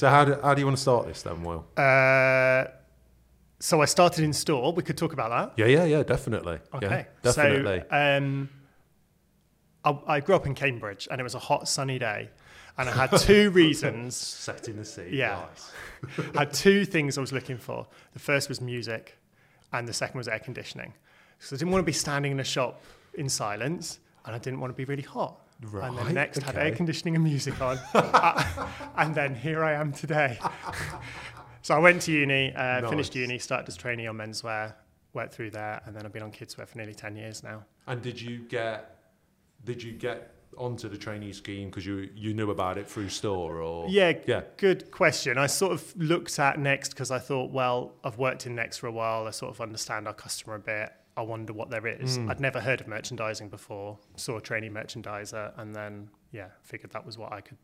So how do, how do you want to start this then, Will? Uh, so I started in store. We could talk about that. Yeah, yeah, yeah, definitely. Okay. Yeah, definitely. So um, I, I grew up in Cambridge, and it was a hot, sunny day, and I had two reasons. Setting the scene. Yeah. Nice. I had two things I was looking for. The first was music, and the second was air conditioning. So I didn't want to be standing in a shop in silence, and I didn't want to be really hot. And then next had air conditioning and music on, Uh, and then here I am today. so I went to uni, uh, finished uni, started as trainee on menswear, went through there, and then I've been on kidswear for nearly ten years now. And did you get did you get onto the trainee scheme because you you knew about it through store or Yeah, yeah good question. I sort of looked at Next because I thought, well, I've worked in Next for a while. I sort of understand our customer a bit. I wonder what there is. Mm. I'd never heard of merchandising before. Saw a trainee merchandiser, and then yeah, figured that was what I could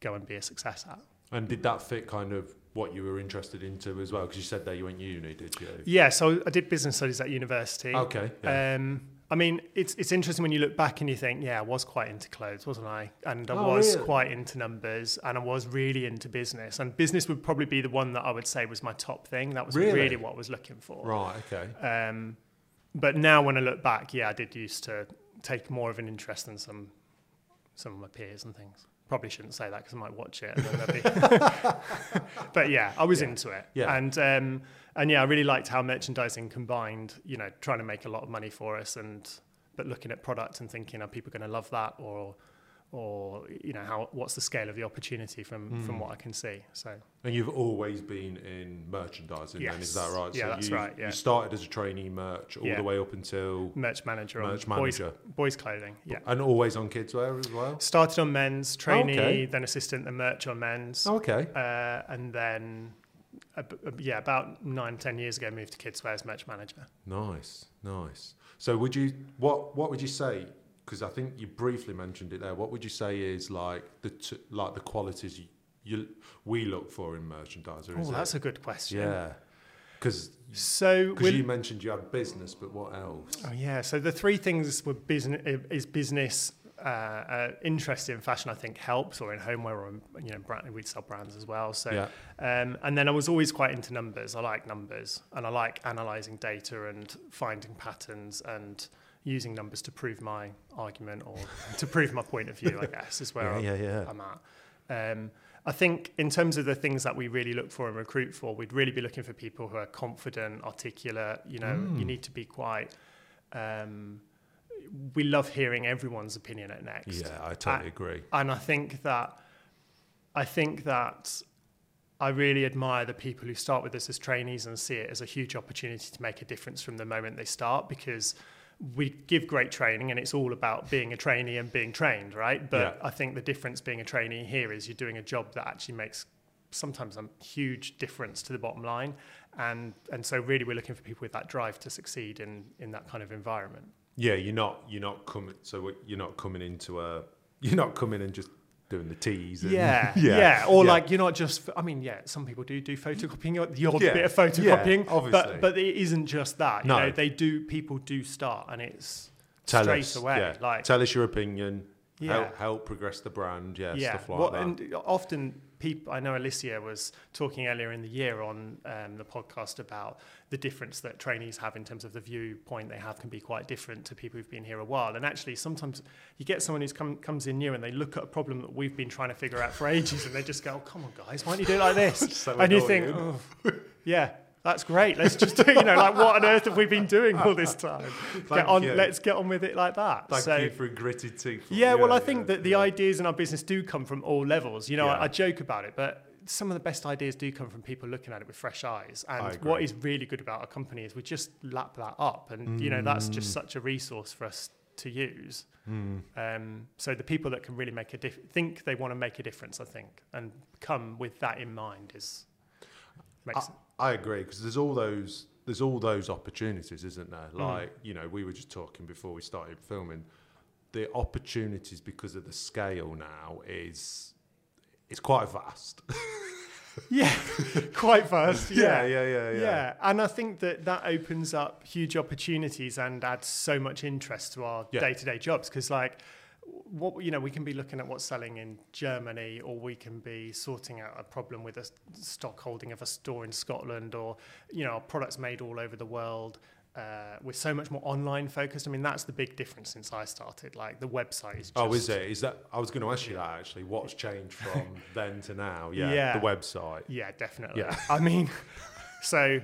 go and be a success at. and did that fit kind of what you were interested into as well because you said there you went uni did you Yeah, so I did business studies at university. okay yeah. Um, I mean, it's it's interesting when you look back and you think, yeah, I was quite into clothes, wasn't I? And I Oh, was really? quite into numbers, and I was really into business. And business would probably be the one that I would say was my top thing. That was Really? really, what I was looking for. right okay Um, but now when I look back, yeah, I did used to take more of an interest in some some of my peers and things. Probably shouldn't say that because I might watch it. And then they'll be but yeah, I was Yeah. into it. Yeah. And um, and yeah, I really liked how merchandising combined, you know, trying to make a lot of money for us and but looking at product and thinking, are people going to love that or or you know how what's the scale of the opportunity from from Mm. what I can see. So and you've always been in merchandising then is that right Yeah, that's you, right, yeah. you started as a trainee merch all Yeah. the way up until merch manager Merch on boys, manager. boys clothing. Yeah. and always on kids wear as well Started on men's trainee, Okay. then assistant, then merch on men's, okay uh, and then uh, yeah, about nine ten years ago, moved to kids' wear as merch manager. Nice, nice. So would you what what would you say? Because I think you briefly mentioned it there. What would you say is like the t- like the qualities you, you we look for in merchandiser? Oh, that's it? a good question. yeah. Because So because you mentioned you had business, but what else? Oh yeah, so the three things were business is business uh, uh, interest in fashion. I think helps, or in homeware, or in, you know, brand, we'd sell brands as well. So, Yeah. um, and then I was always quite into numbers. I like numbers, and I like analysing data and finding patterns and using numbers to prove my argument or to prove my point of view. I guess is where Yeah, I'm, yeah, yeah. I'm at. Um, I think in terms of the things that we really look for and recruit for, we'd really be looking for people who are confident, articulate. You know, you Mm. need to be quite. Um, we love hearing everyone's opinion at Next, Yeah, I totally agree. and I think that I think that I really admire the people who start with us as trainees and see it as a huge opportunity to make a difference from the moment they start because we give great training and it's all about being a trainee and being trained, right? But Yeah. I think the difference being a trainee here is you're doing a job that actually makes sometimes a huge difference to the bottom line. And and so really we're looking for people with that drive to succeed in in that kind of environment. Yeah, you're not you're not coming. So you're not coming into a you're not coming and just doing the teas. And, Yeah, yeah, Or yeah. like you're not just. I mean, yeah, some people do do photocopying, the odd Yeah, bit of yeah, photocopying, obviously. but but it isn't just that. You No. know, they do. People do start, and it's tell straight us, away. yeah. Like tell us your opinion. Yeah. Help, help progress the brand. Yeah, yeah, stuff like well, that. and often people. I know Alicia was talking earlier in the year on um, the podcast about the difference that trainees have in terms of the viewpoint they have can be quite different to people who've been here a while. And actually, sometimes you get someone who's come comes in new and they look at a problem that we've been trying to figure out for ages, and they just go, oh, "Come on, guys, why don't you do it like this?" So and you think, oh, "Yeah." That's great. Let's just do, you know, like what on earth have we been doing all this time? Get on, you. let's get on with it like that. Thank so, you for gritted teeth. yeah, well, I think that the yeah. ideas in our business do come from all levels. You know, Yeah. I, I joke about it, but some of the best ideas do come from people looking at it with fresh eyes. And what is really good about our company is we just lap that up, and you know, that's just Mm. such a resource for us to use. Mm. Um, so the people that can really make a diff- think they want to make a difference, I think, and come with that in mind is makes I, I agree because there's all those there's all those opportunities, isn't there? Mm. Like you know, we were just talking before we started filming. The opportunities because of the scale now is it's quite vast. yeah, quite fast. yeah, Yeah. yeah, yeah, Yeah. and I think that that opens up huge opportunities and adds so much interest to our Yeah. day-to-day jobs because, like, what you know we can be looking at what's selling in Germany or we can be sorting out a problem with a stock holding of a store in Scotland or you know our products made all over the world uh, we're so much more online focused. I mean, that's the big difference since I started. Like the website is. Just, oh, is it? Is that? I was going to ask you that actually. What's changed from then to now? Yeah, Yeah. the website. Yeah, definitely. Yeah. I mean, so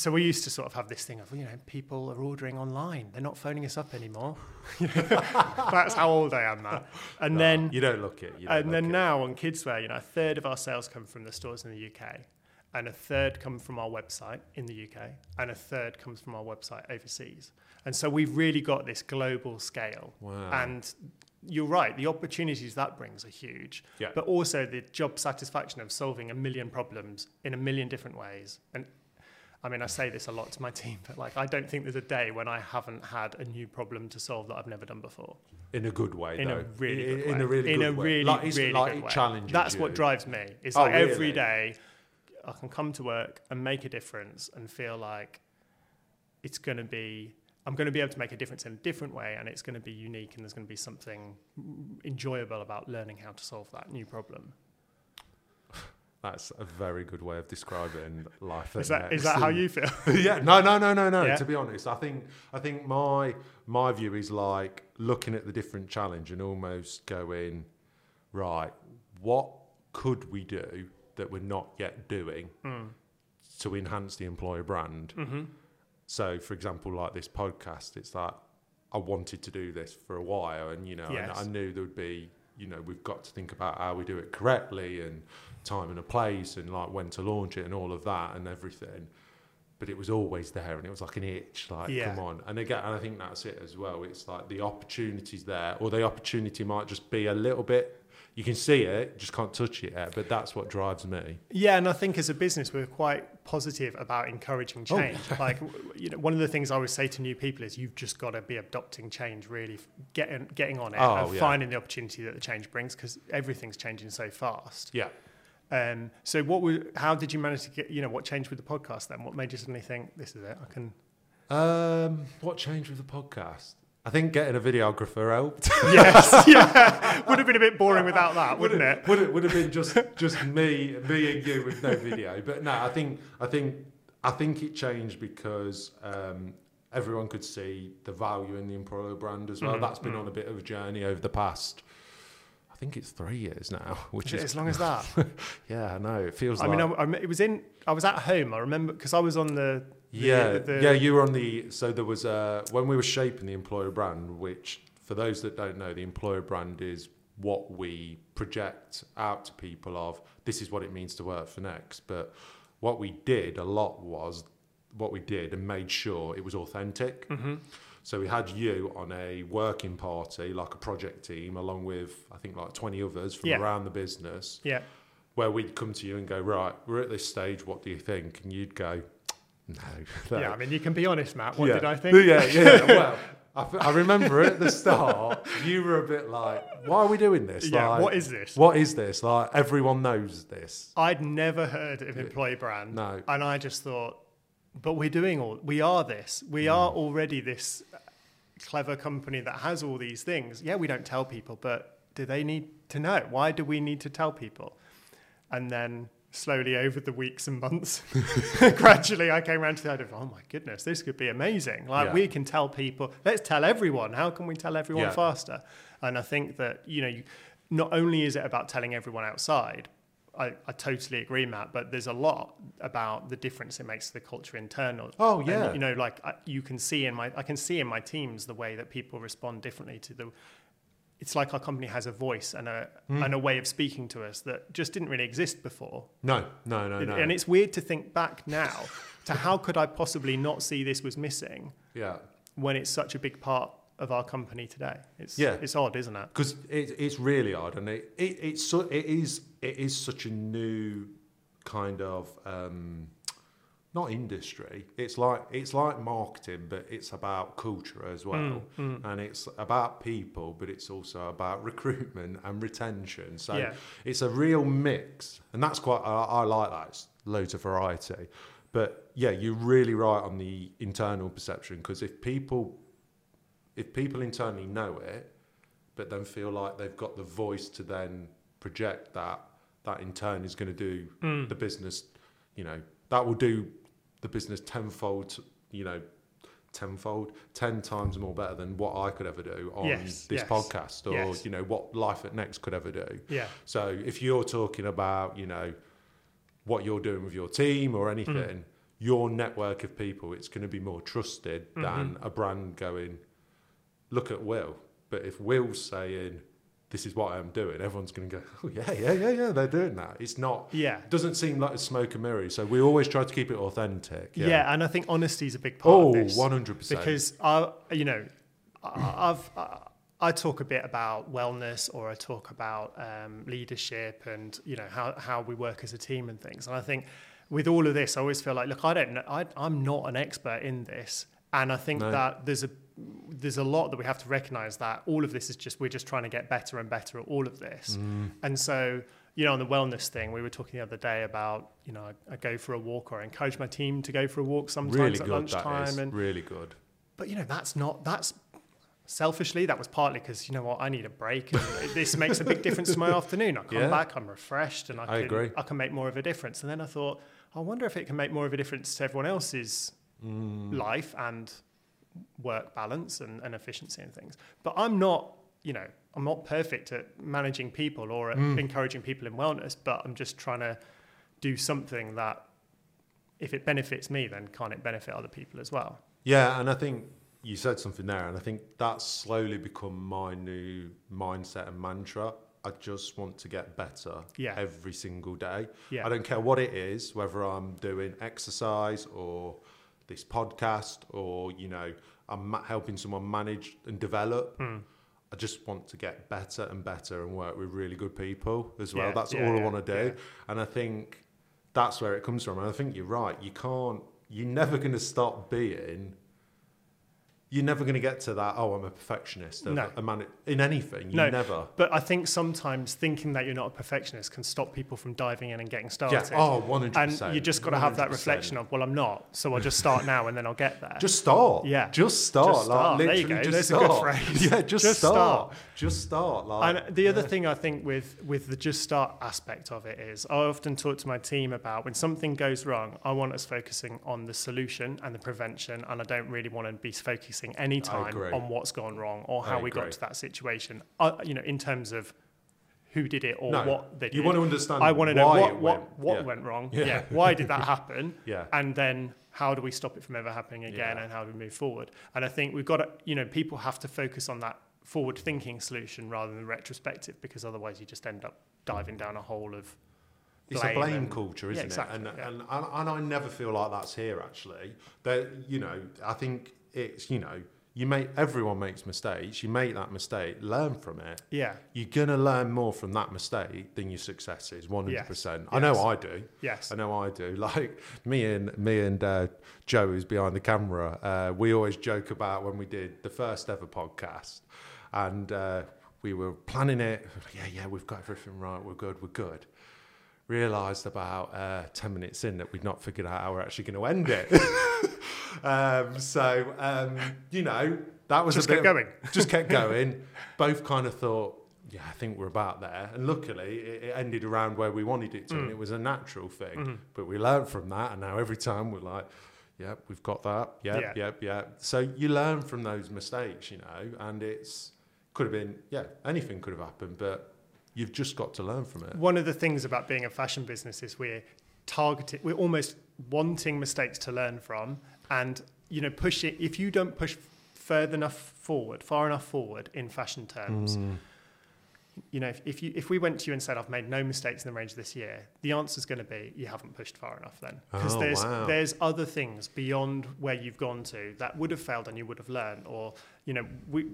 so we used to sort of have this thing of you know people are ordering online. They're not phoning us up anymore. that's how old I am now. And No, then you don't look it. You don't and then it. now on Kidswear, you know, a third of our sales come from the stores in the UK, and a third come from our website in the UK, and a third comes from our website overseas. And so we've really got this global scale. Wow. And you're right, the opportunities that brings are huge, Yeah. but also the job satisfaction of solving a million problems in a million different ways. And I mean, I say this a lot to my team, but like, I don't think there's a day when I haven't had a new problem to solve that I've never done before. in a good way, In though. a really in, good in a really in good a way. really, like, really like good way. challenges That's you. what drives me. It's Oh, like every really? day I can come to work and make a difference and feel like it's going to be. I'm going to be able to make a difference in a different way, and it's going to be unique, and there's going to be something enjoyable about learning how to solve that new problem. That's a very good way of describing life. Is that is that how you feel? yeah, no, no, no, no, no. Yeah. To be honest, I think I think my my view is like looking at the different challenge and almost going, right, what could we do that we're not yet doing Mm. to enhance the employer brand? hmm So, for example, like this podcast, it's like I wanted to do this for a while, and you know, and I knew there would be, you know, we've got to think about how we do it correctly and time and a place and like when to launch it and all of that and everything. But it was always there, and it was like an itch, like Yeah. come on. And again, and I think that's it as well. It's like the opportunity's there, or the opportunity might just be a little bit. You can see it, just can't touch it yet. But that's what drives me. Yeah, and I think as a business, we're quite positive about encouraging Oh. change. like, you know, one of the things I always say to new people is you've just got to be adopting change, really getting getting on it Oh, and yeah. finding the opportunity that the change brings because everything's changing so fast. Yeah. Um, so, what was? How did you manage to get? You know, what changed with the podcast then? What made you suddenly think this is it? I can. Um, what changed with the podcast? I think getting a videographer helped. yes, yeah, would have been a bit boring without that, wouldn't it? Would it would have been just just me me and you with no video. But no, I think I think I think it changed because um, everyone could see the value in the Employer brand as well. Mhm, That's been mhm. on a bit of a journey over the past. I think it's three years now, which Is as long as that? yeah, I know it feels I like mean, I, I, it was in. I was at home. I remember because I was on the. the- yeah, the- yeah. You were on the so there was uh, when we were shaping the employer brand, which for those that don't know, the employer brand is what we project out to people of this is what it means to work for Next. But what we did a lot was what we did and made sure it was authentic. Mhm. So we had you on a working party, like a project team, along with I think like twenty others from Yeah. around the business Yeah. where we'd come to you and go, right, we're at this stage, what do you think? And you'd go, no. Yeah, I mean, you can be honest, Matt. What Yeah. did I think? Yeah, yeah. Well, I remember at the start, you were a bit like, why are we doing this? Yeah, Like, what is this? what is this? Like, everyone knows this. I'd never heard of employee brand. No. And I just thought, but we're doing all, we are this. We Mm. are already this clever company that has all these things. Yeah, we don't tell people, but do they need to know? Why do we need to tell people? And then slowly over the weeks and months, gradually I came around to the idea of, oh my goodness, this could be amazing. Like Yeah. we can tell people, let's tell everyone. How can we tell everyone Yeah. faster? And I think that, you know, you, not only is it about telling everyone outside, I, I totally agree, Matt, but there's a lot about the difference it makes to the culture internal. Oh, And, yeah. you know, like I, you can see in my, I can see in my teams the way that people respond differently to the, it's like our company has a voice and a, Hmm. and a way of speaking to us that just didn't really exist before. No, no, no, no. And it's weird to think back now to how could I possibly not see this was missing yeah. when it's such a big part of our company today. It's, Yeah. it's odd, isn't it? because it, it's really odd, and it, it it's so, it is it is such a new kind of um, not industry. It's like it's like marketing, but it's about culture as well, Mm, and it's about people, but it's also about recruitment and retention. So Yeah. it's a real mix, and that's quite I, I like that. It's loads of variety, but yeah, you're really right on the internal perception because if people if people internally know it, but then feel like they've got the voice to then project that. That in turn is going to do Mm. the business, you know, that will do the business tenfold, you know, tenfold, ten times more better than what I could ever do on Yes, this yes, podcast or, yes. you know, what Life at Next could ever do. Yeah. So if you're talking about, you know, what you're doing with your team or anything, Mm. your network of people, it's going to be more trusted Mm-hmm. than a brand going, look at Will. But if Will's saying, this is what I'm doing, everyone's going to go, oh, yeah, yeah, yeah, yeah, they're doing that. It's not, Yeah. doesn't seem like a smoke and mirror. So we always try to keep it authentic. Yeah. and I think honesty is a big part Oh, of this. 100%. because I, you know, I- I've I, I talk a bit about wellness or I talk about um, leadership and you know how how we work as a team and things. And I think with all of this, I always feel like, look, I don't know, I, I'm not an expert in this, and I think No. that there's a there's a lot that we have to recognize that all of this is just we're just trying to get better and better at all of this. Mm. And so, you know, on the wellness thing, we were talking the other day about, you know, I, I go for a walk or I encourage my team to go for a walk sometimes really at good, lunchtime. that is. And really good. but you know, that's not that's selfishly that was partly because you know what I need a break and this makes a big difference to my afternoon. I come Yeah. back, I'm refreshed, and I, I can agree. I can make more of a difference. And then I thought, I wonder if it can make more of a difference to everyone else's Mm. life and work balance and, and efficiency and things. But I'm not, you know, I'm not perfect at managing people or at Mm. encouraging people in wellness, but I'm just trying to do something that if it benefits me, then can't it benefit other people as well? Yeah, and I think you said something there, and I think that's slowly become my new mindset and mantra. I just want to get better Yeah. every single day. Yeah. I don't care what it is, whether I'm doing exercise or this podcast or, you know, I'm ma- helping someone manage and develop. Hmm. I just want to get better and better and work with really good people as well. Yeah, That's yeah, all I want to do. And I think that's where it comes from. And I think you're right. You can't, you're never going to stop being, you're never going to get to that, oh, I'm a perfectionist. No. A man, in anything. You No. never. But I think sometimes thinking that you're not a perfectionist can stop people from diving in and getting started. Yeah. Oh, 100%. and you just got to have that reflection of, well, I'm not, so I'll just start now and then I'll get there. Just start. Yeah. Just start. Just Like, start. There you literally go. just There's a good start. phrase. Yeah, just, Just start. start. Just start. Like, And the other yeah. thing I think with with the just start aspect of it is I often talk to my team about when something goes wrong, I want us focusing on the solution and the prevention, and I don't really want to be focusing any time on what's gone wrong or I how we got to that situation. Uh, you know, in terms of who did it or No, what they did. you want to understand I want to know why what what, went. what Yeah. went wrong. Yeah. Yeah. Why did that happen? Yeah. And then how do we stop it from ever happening again Yeah. and how do we move forward? And I think we've got to, you know, people have to focus on that forward thinking solution rather than retrospective because otherwise you just end up diving down a hole of It's a blame and- culture, isn't exactly, it? And, and, and and I never feel like that's here. Actually, that you know, I think it's you know, you make everyone makes mistakes. You make that mistake, learn from it. Yeah. You're gonna learn more from that mistake than your successes. One hundred percent. I know Yes. I do. Yes. I know I do. Like me and me and uh, Joe, who's behind the camera, uh, we always joke about when we did the first ever podcast, and uh, we were planning it. Yeah, yeah, we've got everything right. We're good. We're good. Realised about uh, ten minutes in that we'd not figured out how we're actually going to end it. um, so um, you know that was Just a bit kept going. just kept going. Both kind of thought, yeah, I think we're about there. And luckily, it, it ended around where we wanted it to, Mm. and it was a natural thing. Mm-hmm. But we learned from that, and now every time we're like, yep, we've got that. Yep, Yeah. yep, yep. So you learn from those mistakes, you know, and it's could have been, yeah, anything could have happened, but you've just got to learn from it. One of the things about being a fashion business is we're targeted, we're almost wanting mistakes to learn from and, you know, push it. If you don't push further enough forward, far enough forward in fashion terms, Mm. you know, if, if you if we went to you and said I've made no mistakes in the range this year, the answer is going to be you haven't pushed far enough then, because Oh, there's wow. there's other things beyond where you've gone to that would have failed and you would have learned, or you know we.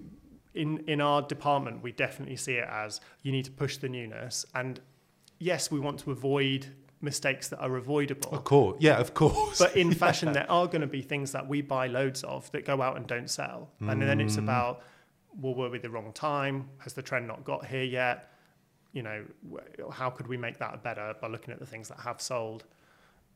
In, in our department, we definitely see it as you need to push the newness. And yes, we want to avoid mistakes that are avoidable. Of course, yeah, of course. But in fashion, there are going to be things that we buy loads of that go out and don't sell. And then Mm. it's about, well, were we the wrong time? Has the trend not got here yet? You know, how could we make that better by looking at the things that have sold?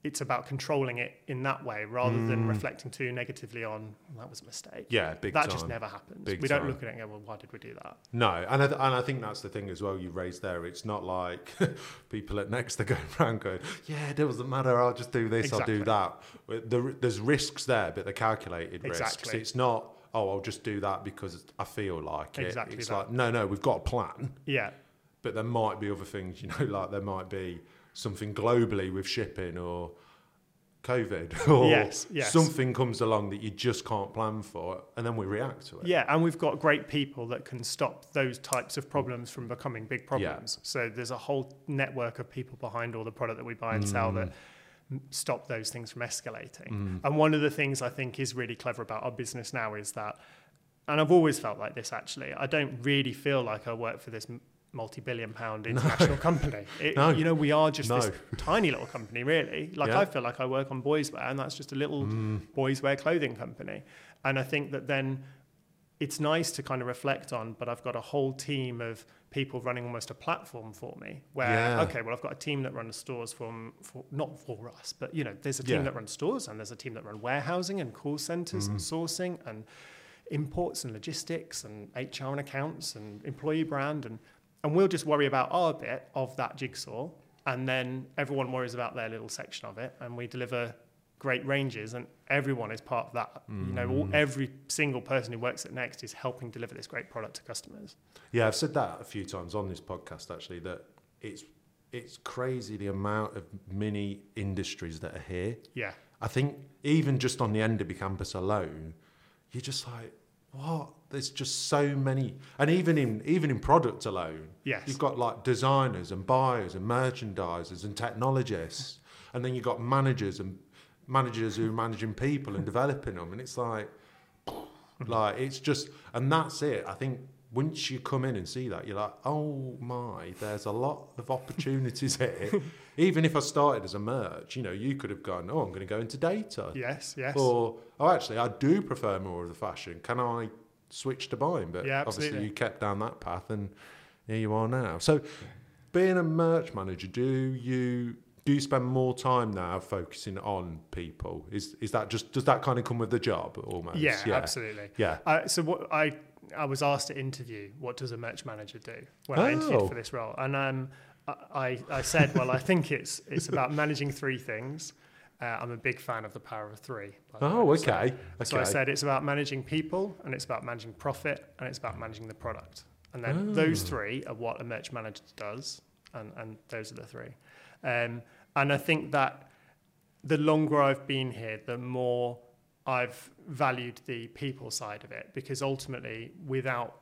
It's about controlling it in that way rather than mm. reflecting too negatively on well, that was a mistake. Yeah, big that time. just never happens. Big we don't time. look at it and go, well, why did we do that? No, and I, th- and I think that's the thing as well you raised there. It's not like people at Next are going around going, yeah, it doesn't matter, I'll just do this, I'll do that. The, there's risks there, but they're calculated risks. It's not, oh, I'll just do that because I feel like it. Exactly It's that. like, no, no, we've got a plan, Yeah, but there might be other things, you know, like there might be something globally with shipping or COVID or Yes, yes. something comes along that you just can't plan for, and then we react to it. Yeah, and we've got great people that can stop those types of problems from becoming big problems. So there's a whole network of people behind all the product that we buy and sell that mm. stop those things from escalating. Mm. And one of the things I think is really clever about our business now is that, and I've always felt like this actually, I don't really feel like I work for this multi-billion pound international company. It, No. You know, we are just this tiny little company, really. Like Yeah. I feel like I work on boys wear, and that's just a little mm. boys wear clothing company. And I think that then it's nice to kind of reflect on, but I've got a whole team of people running almost a platform for me where, Yeah. okay, well, I've got a team that runs stores from, for, not for us, but, you know, there's a team Yeah. that runs stores and there's a team that run warehousing and call centers and mm. sourcing and imports and logistics and HR and accounts and employee brand. And, and we'll just worry about our bit of that jigsaw. And then everyone worries about their little section of it. And we deliver great ranges and everyone is part of that. You know, all, mm. every single person who works at Next is helping deliver this great product to customers. Yeah, I've said that a few times on this podcast actually that it's it's crazy the amount of mini industries that are here. Yeah. I think even just on the Enderby campus alone, you're just like, what? There's just so many, and even in even in product alone, Yes. you've got like designers and buyers and merchandisers and technologists, and then you've got managers and managers who are managing people and developing them, and it's like, like it's just, and that's it. I think once you come in and see that, you're like, oh my, there's a lot of opportunities here. Even if I started as a merch, you know, you could have gone, oh, I'm going to go into data. Yes, yes. Or, oh, actually, I do prefer more of the fashion. Can I switch to buying? But Yeah, obviously, you kept down that path, and here you are now. So, being a merch manager, do you do you spend more time now focusing on people? Is is that just does that kind of come with the job almost? yeah, absolutely. Yeah. Uh, so what I I was asked to interview what does a merch manager do when I interviewed Oh. for this role, and um, I I said, well, I think it's it's about managing three things. Uh, I'm a big fan of the power of three. Oh, way. So- okay. Okay. So I said it's about managing people, and it's about managing profit, and it's about managing the product. And then those Oh. three are what a merch manager does, and, and those are the three. Um, and I think that the longer I've been here, the more I've valued the people side of it, because ultimately, without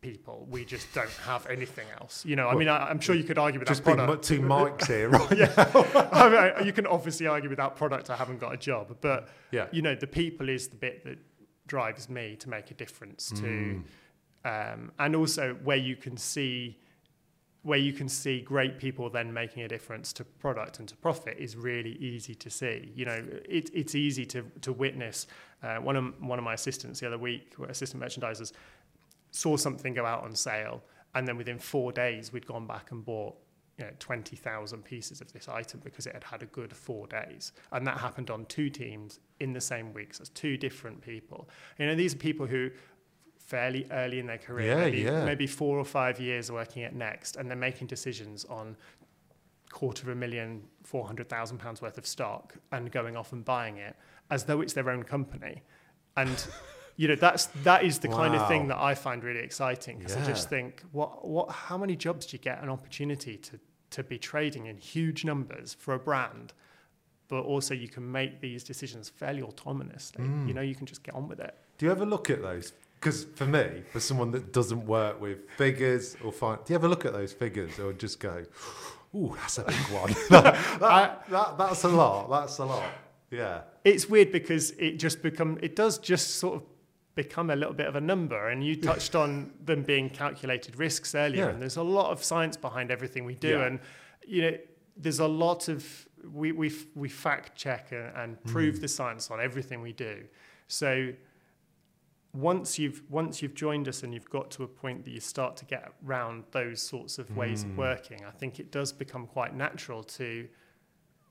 people, we just don't have anything else. You know, I mean, I, I'm sure you could argue without just being product. two mics here, right? yeah, I mean, you can obviously argue without product, I haven't got a job, but Yeah. you know, the people is the bit that drives me to make a difference to, um, and also where you can see, where you can see great people then making a difference to product and to profit is really easy to see. You know, it, it's easy to to witness. Uh, one of one of my assistants the other week, assistant merchandisers, saw something go out on sale, and then within four days we'd gone back and bought you know, 20,000 pieces of this item because it had had a good four days. And that happened on two teams in the same week. So it's two different people. You know, these are people who fairly early in their career, Yeah, maybe, yeah. maybe four or five years working at Next, and they're making decisions on quarter of a million, 400,000 pounds worth of stock and going off and buying it as though it's their own company. And you know that's that is the kind of thing that I find really exciting because I just think what what how many jobs do you get an opportunity to to be trading in huge numbers for a brand but also you can make these decisions fairly autonomously Mm. you know you can just get on with it Do you ever look at those? Because for me, for someone that doesn't work with figures or find, do you ever look at those figures or just go, "Ooh, that's a big one. that, that, that- that's a lot. That's a lot." Yeah. it's weird because it just become it does just sort of become a little bit of a number and you touched on them being calculated risks earlier Yeah. and there's a lot of science behind everything we do Yeah. and you know there's a lot of we we we fact check and, and prove Mm. the science on everything we do so once you've once you've joined us and you've got to a point that you start to get around those sorts of ways Mm. of working i think it does become quite natural to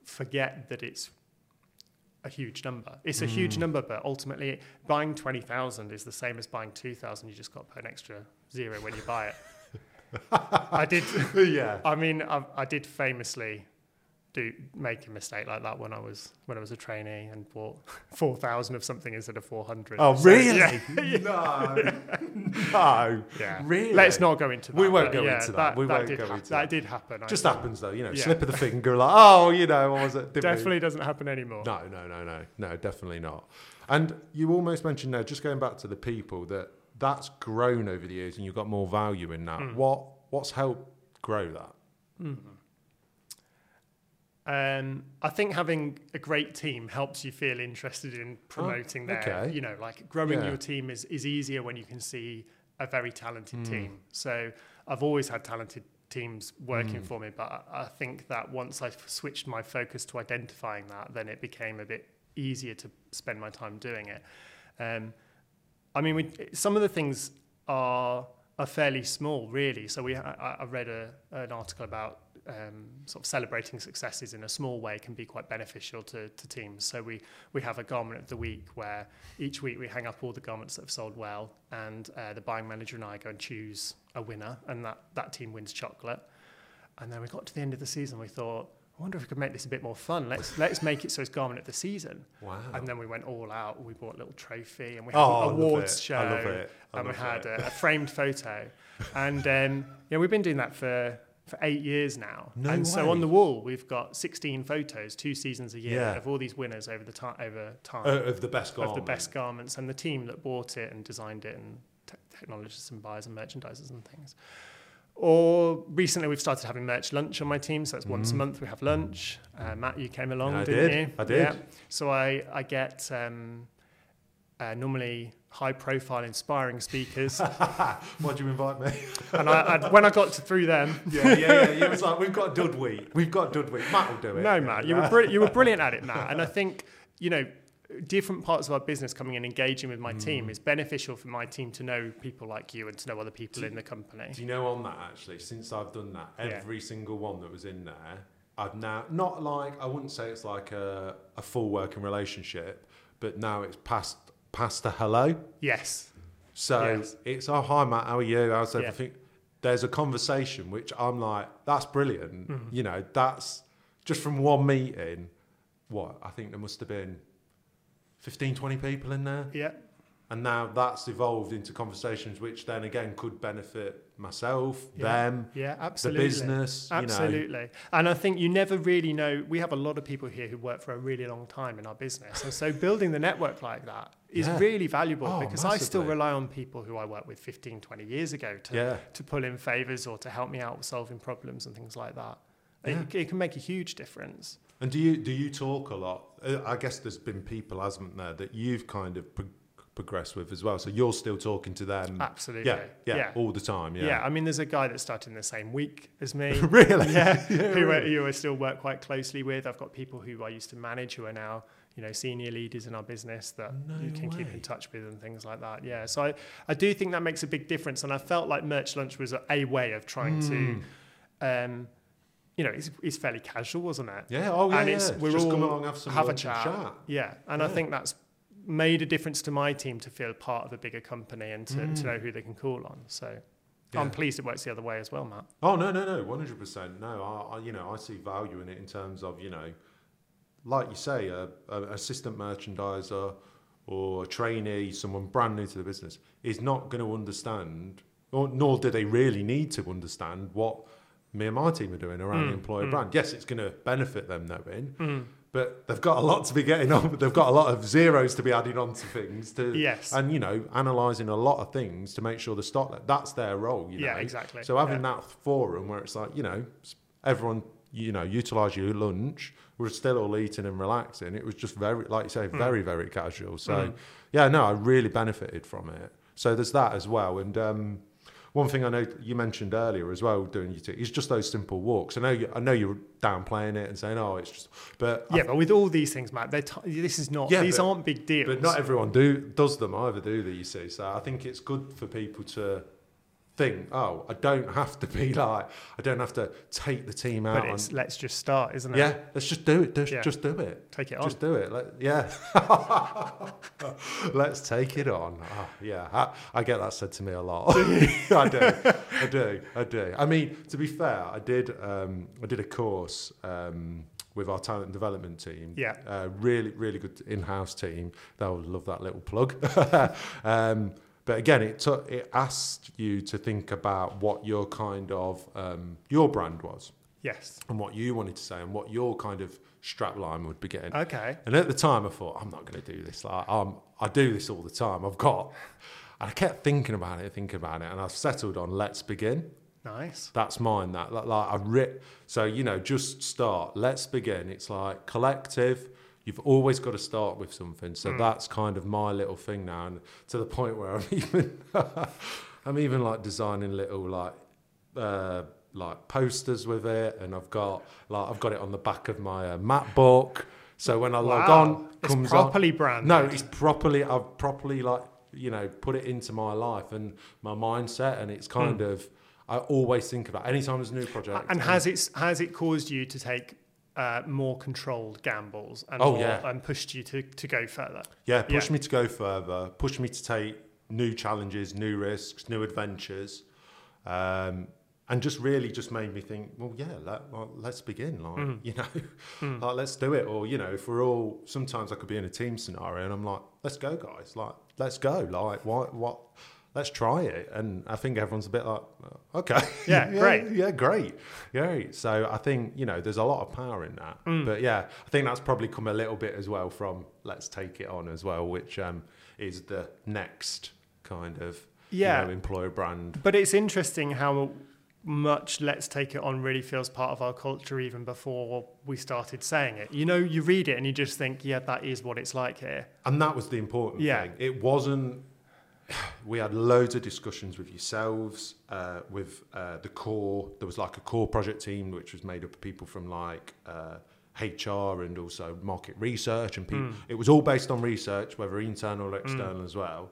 forget that it's a huge number. It's a mm. huge number, but ultimately buying 20,000 is the same as buying 2,000. You just got to put an extra zero when you buy it. I did. yeah. I mean, I, I did famously do make a mistake like that when I was when I was a trainee and bought four thousand of something instead of four hundred. Oh, so, really? Yeah. no, no. Yeah. Really? Let's not go into that. We won't go yeah, into that. that. We won't go ha- into that. That did happen. Just happens though, you know. Yeah. Slip of the finger, like oh, you know, what was it? definitely we? doesn't happen anymore. No, no, no, no, no, definitely not. And you almost mentioned there, just going back to the people that that's grown over the years, and you've got more value in that. Mm. What what's helped grow that? Mm-hmm. Um, I think having a great team helps you feel interested in promoting oh, okay. their, you know, like growing yeah. your team is, is easier when you can see a very talented mm. team. So I've always had talented teams working mm. for me, but I, I think that once I switched my focus to identifying that, then it became a bit easier to spend my time doing it. Um, I mean, we, some of the things are are fairly small, really. So we, I, I read a, an article about um, sort of celebrating successes in a small way can be quite beneficial to, to teams. So we, we have a garment of the week where each week we hang up all the garments that have sold well, and uh, the buying manager and I go and choose a winner, and that, that team wins chocolate. And then we got to the end of the season, we thought, I wonder if we could make this a bit more fun. Let's let's make it so it's garment of the season. Wow! And then we went all out. We bought a little trophy, and we had oh, an awards show, and we had a, a, framed photo. And um, yeah, we've been doing that for for eight years now. No and way. so on the wall, we've got 16 photos, two seasons a year, yeah. of all these winners over the time over time uh, of the best garments. of the best garments, and the team that bought it and designed it, and te- technologists and buyers and merchandisers and things. Or recently, we've started having merch lunch on my team, so it's mm. once a mm. month we have lunch. Uh, Matt, you came along, I didn't did. you? I did. Yeah. So I I get um, uh, normally high profile, inspiring speakers. Why'd you invite me? and I, I, when I got to, through them. Yeah, yeah, yeah. It was like, we've got Dud Week. We've got Dud Week. Matt will do it. No, Matt, you were, br- you were brilliant at it, Matt. And I think, you know, different parts of our business coming and engaging with my mm. team is beneficial for my team to know people like you and to know other people do, in the company. Do you know on that actually, since I've done that, every yeah. single one that was in there, I've now, not like, I wouldn't say it's like a, a full working relationship, but now it's past past a hello. Yes. So yes. it's oh hi Matt, how are you? How's everything? Yeah. There's a conversation which I'm like, that's brilliant. Mm-hmm. You know, that's just from one meeting. What I think there must have been 15, 20 people in there. Yeah. And now that's evolved into conversations which then again could benefit myself, yeah. them, yeah, absolutely. the business. Absolutely. You know. And I think you never really know. We have a lot of people here who work for a really long time in our business. And so building the network like that is yeah. really valuable oh, because massively. I still rely on people who I worked with 15, 20 years ago to, yeah. to pull in favors or to help me out with solving problems and things like that. It, it, can make a huge difference. And do you do you talk a lot? Uh, I guess there's been people, hasn't there, that you've kind of pro- progressed with as well. So you're still talking to them. Absolutely. Yeah, yeah, yeah. all the time. Yeah. Yeah. I mean, there's a guy that started in the same week as me. really? Yeah. yeah who, really? who I still work quite closely with. I've got people who I used to manage who are now you know senior leaders in our business that no you can way. keep in touch with and things like that yeah so I, I do think that makes a big difference and I felt like merch lunch was a, way of trying mm. to um, you know, it's, it's fairly casual, wasn't it? Yeah, oh yeah, and it's, yeah. we're Just all come along, have, some have a chat. chat. Yeah, and yeah. I think that's made a difference to my team to feel part of a bigger company and to, mm. to know who they can call on. So yeah. I'm pleased it works the other way as well, Matt. Oh no, no, no, one hundred percent. No, I, I, you know, I see value in it in terms of you know, like you say, a, a assistant merchandiser or a trainee, someone brand new to the business, is not going to understand, or nor do they really need to understand what me and my team are doing around mm, the employer mm. brand. Yes, it's going to benefit them knowing, mm. But they've got a lot to be getting on. They've got a lot of zeros to be adding on to things. To, yes, and you know, analysing a lot of things to make sure the stock that's their role. You yeah, know? exactly. So having yeah. that forum where it's like you know, everyone you know utilise your lunch. We're still all eating and relaxing. It was just very, like you say, mm. very very casual. So mm. yeah, no, I really benefited from it. So there's that as well, and. um one thing I know you mentioned earlier as well, doing your is just those simple walks. I know you, I know you're downplaying it and saying, "Oh, it's just," but yeah, I, but with all these things, Matt, t- this is not. Yeah, these but, aren't big deals. But not everyone do does them either, do they? You see, so I think it's good for people to think, oh, I don't have to be like, I don't have to take the team out. But it's let's just start, isn't it? yeah, let's just do it. Just, Yeah. just do it. Take it on. Just do it. Let, yeah. Let's take it on. Oh, yeah, I, I get that said to me a lot. I do. I do. I do. I mean, to be fair, I did. Um, I did a course um, with our talent development team. Yeah. Uh, really, really good in-house team. They'll love that little plug. um, but again, it took, it asked you to think about what your kind of um, your brand was Yes. and what you wanted to say and what your kind of strap line would be getting. Okay. And at the time, I thought, I'm not going to do this. Like, um, I do this all the time. I've got, and I kept thinking about it, thinking about it, and I've settled on let's begin. Nice. That's mine. That like, like I rip. So you know, just start. Let's begin. It's like collective. You've always got to start with something. So that's kind of my little thing now, and to the point where I'm even, I'm even like designing little like. Uh, like posters with it, and I've got like I've got it on the back of my uh, MacBook. So when I log Wow. on, It's comes properly branded. No, it's properly. I've properly like you know put it into my life and my mindset, and it's kind of. I always think about anytime there's a new project. And has it has it caused you to take uh, more controlled gambles and Oh, more, yeah. and pushed you to, to go further? yeah, push yeah. me to go further, push me to take new challenges, new risks, new adventures, um, and just really just made me think. Well, yeah, let, well, let's begin. Like Mm. you know, like let's do it. Or you know, if we're all sometimes I could be in a team scenario, and I'm like, let's go, guys. Like let's go. Like what what. Let's try it, and I think everyone's a bit like, okay, Yeah, great. yeah, great, great. So I think you know there's a lot of power in that, Mm. but yeah, I think that's probably come a little bit as well from let's take it on as well, which um, is the next kind of Yeah. you know, employer brand. But it's interesting how much Let's Take It On really feels part of our culture even before we started saying it. You know, you read it and you just think, yeah, that is what it's like here. And that was the important Yeah. thing. It wasn't. We had loads of discussions with yourselves, uh, with uh, the core. There was like a core project team which was made up of people from like uh, HR and also market research, and people. It was all based on research, whether internal or external as well.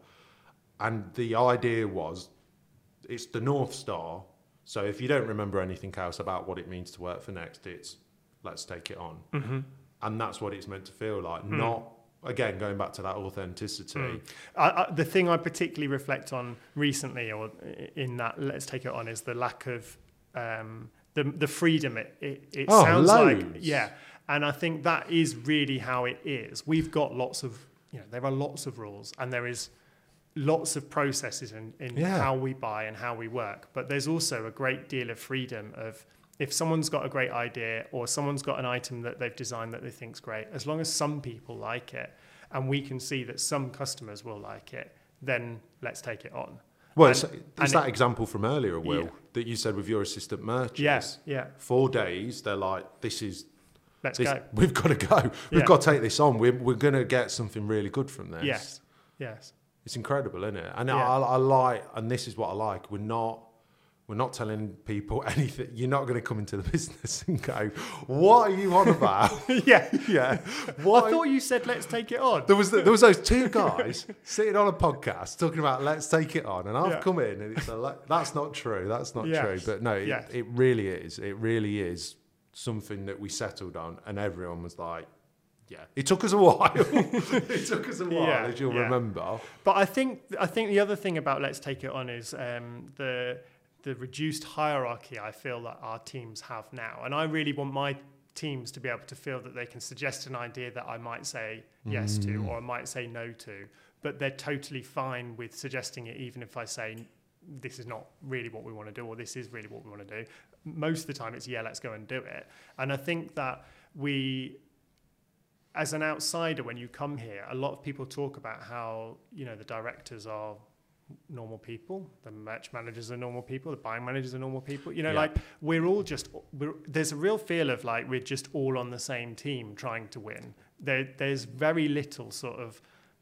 And the idea was, it's the north star. So if you don't remember anything else about what it means to work for Next, it's let's take it on Mm-hmm. and that's what it's meant to feel like. Hmm. Not again going back to that authenticity. I, I, the thing I particularly reflect on recently, or in that Let's Take It On, is the lack of um, the the freedom. It it, it Oh, sounds like yeah, and I think that is really how it is. We've got lots of you know there are lots of rules, and there is lots of processes in, in Yeah. how we buy and how we work. But there's also a great deal of freedom of if someone's got a great idea or someone's got an item that they've designed that they think's great, as long as some people like it and we can see that some customers will like it, then let's take it on. Well, And- it's, it's it- that example from earlier, Will, Yeah. that you said with your assistant merchants. Yes, yeah, Four days, they're like, this is, let's this, go. we've got to go. We've Yeah. got to take this on. We're, we're going to get something really good from this. Yes, yes. It's incredible, isn't it? And Yeah. I, I like, and this is what I like. We're not, we're not telling people anything. You're not going to come into the business and go, "What are you on about?" yeah. yeah. What? I thought you said let's take it on. There was there was those two guys sitting on a podcast talking about let's take it on, and I've Yeah. come in and it's like, that's not true. That's not Yes. true. But no, it, Yes. it really is. It really is something that we settled on, and everyone was like, "Yeah." It took us a while. it took us a while, Yeah, as you'll yeah. remember. But I think I think the other thing about Let's Take It On is um, the the reduced hierarchy I feel that our teams have now, and I really want my teams to be able to feel that they can suggest an idea that I might say yes to mm. or I might say no to, but they're totally fine with suggesting it, even if I say this is not really what we want to do or this is really what we want to do. Most of the time, it's yeah, let's go and do it. And I think that we as an outsider, when you come here, a lot of people talk about how you know the directors are normal people, the merch managers are normal people, the buying managers are normal people. You know, Yeah. like we're all just we're, there's a real feel of like we're just all on the same team trying to win. There, there's very little sort of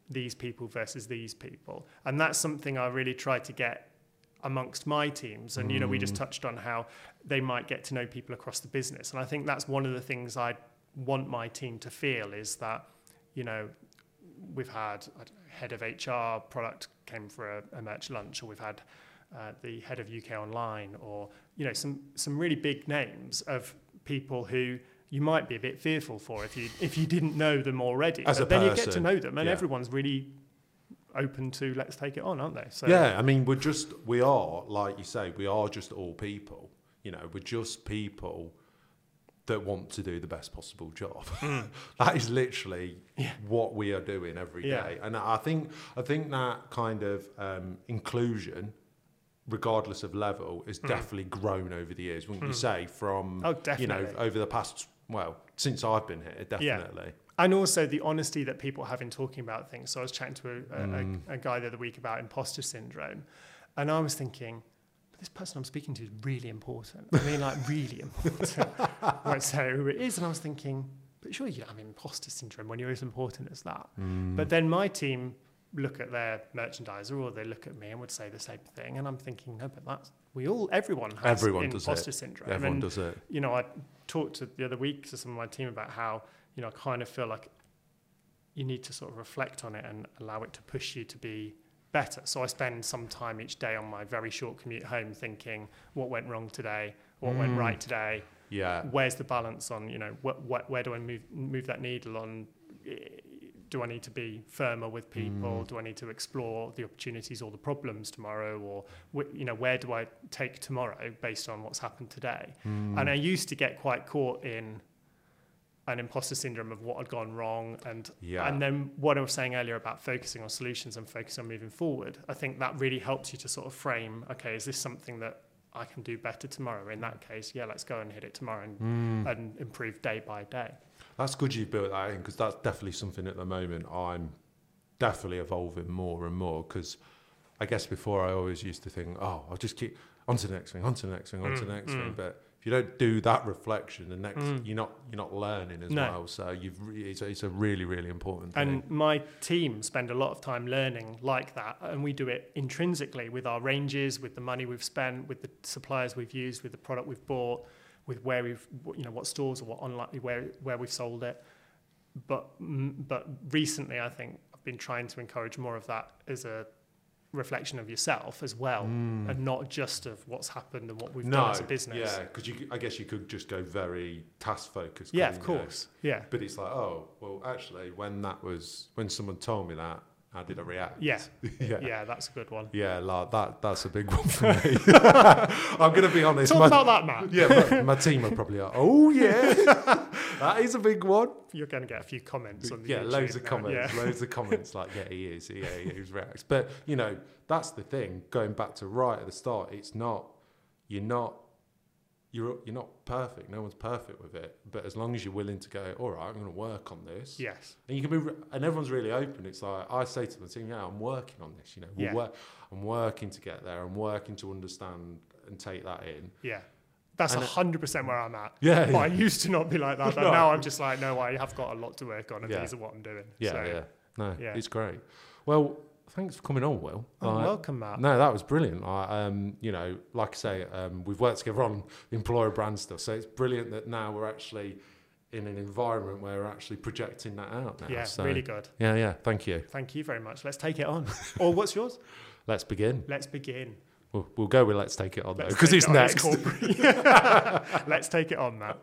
these people versus these people, and that's something I really try to get amongst my teams and you know we just mm. touched on how they might get to know people across the business and i think that's one of the things i want my team to feel is that you know we've had know, head of hr product came for a, a merch lunch or we've had uh, the head of UK Online, or you know some some really big names of people who you might be a bit fearful for if you if you didn't know them already. As but then you get to know them, and yeah. everyone's really open to let's take it on, aren't they? So yeah, I mean, we're just, we are, like you say, we are just all people. You know, we're just people that want to do the best possible job. that is literally Hmm. Yeah. what we are doing every day. Yeah. And I think, I think that kind of um, inclusion, regardless of level, has definitely grown over the years. Wouldn't you say? From Hmm. Oh, you know, over the past, well, since I've been here, definitely. and also the honesty that people have in talking about things. So I was chatting to a, a, Mm. a, a guy the other week about imposter syndrome, and I was thinking, but this person I'm speaking to is really important. I mean, like really important. Won't say who it is, and I was thinking, but surely you don't have imposter syndrome when you're as important as that. Mm. But then my team look at their merchandiser or they look at me and would say the same thing, and I'm thinking, no, but that's we all, everyone has Everyone does it. imposter syndrome. Everyone and does it. you know, I talked to the other week to some of my team about how, you know, I kind of feel like you need to sort of reflect on it and allow it to push you to be better. So I spend some time each day on my very short commute home thinking what went wrong today, what went Mm. right today, Yeah. where's the balance on, you know, what, what, where do I move, move that needle on? Do I need to be firmer with people? Mm. Do I need to explore the opportunities or the problems tomorrow? Or, wh- you know, where do I take tomorrow based on what's happened today? Mm. And I used to get quite caught in an imposter syndrome of what had gone wrong and Yeah. and then what I was saying earlier about focusing on solutions and focusing on moving forward, I think that really helps you to sort of frame, okay, is this something that I can do better tomorrow? In that case, yeah, let's go and hit it tomorrow and, Mm. and improve day by day. That's good you've built that in because that's definitely something at the moment I'm definitely evolving more and more because I guess before I always used to think, oh, I'll just keep on to the next thing, on to the next thing, on to Mm, the next mm. thing. But if you don't do that reflection, the next Mm. you're not you're not learning as No. well. So you've re- it's, a- it's a really really important thing. And my team spend a lot of time learning like that, and we do it intrinsically with our ranges, with the money we've spent, with the suppliers we've used, with the product we've bought, with where we've, you know, what stores or what online, where where we've sold it. But but recently, I think I've been trying to encourage more of that as a reflection of yourself as well, Mm. and not just of what's happened and what we've no, done as a business. yeah, because I guess you could just go very task focused. Yeah, of course. Yeah. But it's like, oh, well, actually, when that was when someone told me that, how did I react? Yeah. yeah. Yeah, that's a good one. Yeah, like that. That's a big one for me. I'm gonna be honest. Talk my, about that, Matt. yeah, my, my team are probably like, oh yeah, that is a big one. You're to get a few comments on the Yeah, YouTube loads of now. comments, Yeah. loads of comments. Like, yeah, he is. Yeah, he is reacts. But you know, that's the thing. Going back to right at the start, it's not. You're not. You're you're not perfect. No one's perfect with it. But as long as you're willing to go, all right, I'm going to work on this. Yes. And you can be, re- and everyone's really open. It's like I say to the team, yeah, I'm working on this. You know, we'll Yeah. work, I'm working to get there. I'm working to understand and take that in. Yeah. That's hundred percent where I'm at. Yeah, But I used to not be like that. But No. now I'm just like, no, I have got a lot to work on, and Yeah. these are what I'm doing. yeah, So, yeah. No, yeah. it's great. Well, thanks for coming on, Will. Oh, Like, welcome, Matt. No, that was brilliant. I, um, you know, like I say, um, we've worked together on employer brand stuff, so it's brilliant that now we're actually in an environment where we're actually projecting that out now. yeah, so, really good. Yeah, yeah. Thank you. Thank you very much. Let's take it on. or what's yours? Let's begin. Let's begin. We'll, we'll go with let's take it on though, Let's because take it's it next. Let's take it on, Matt.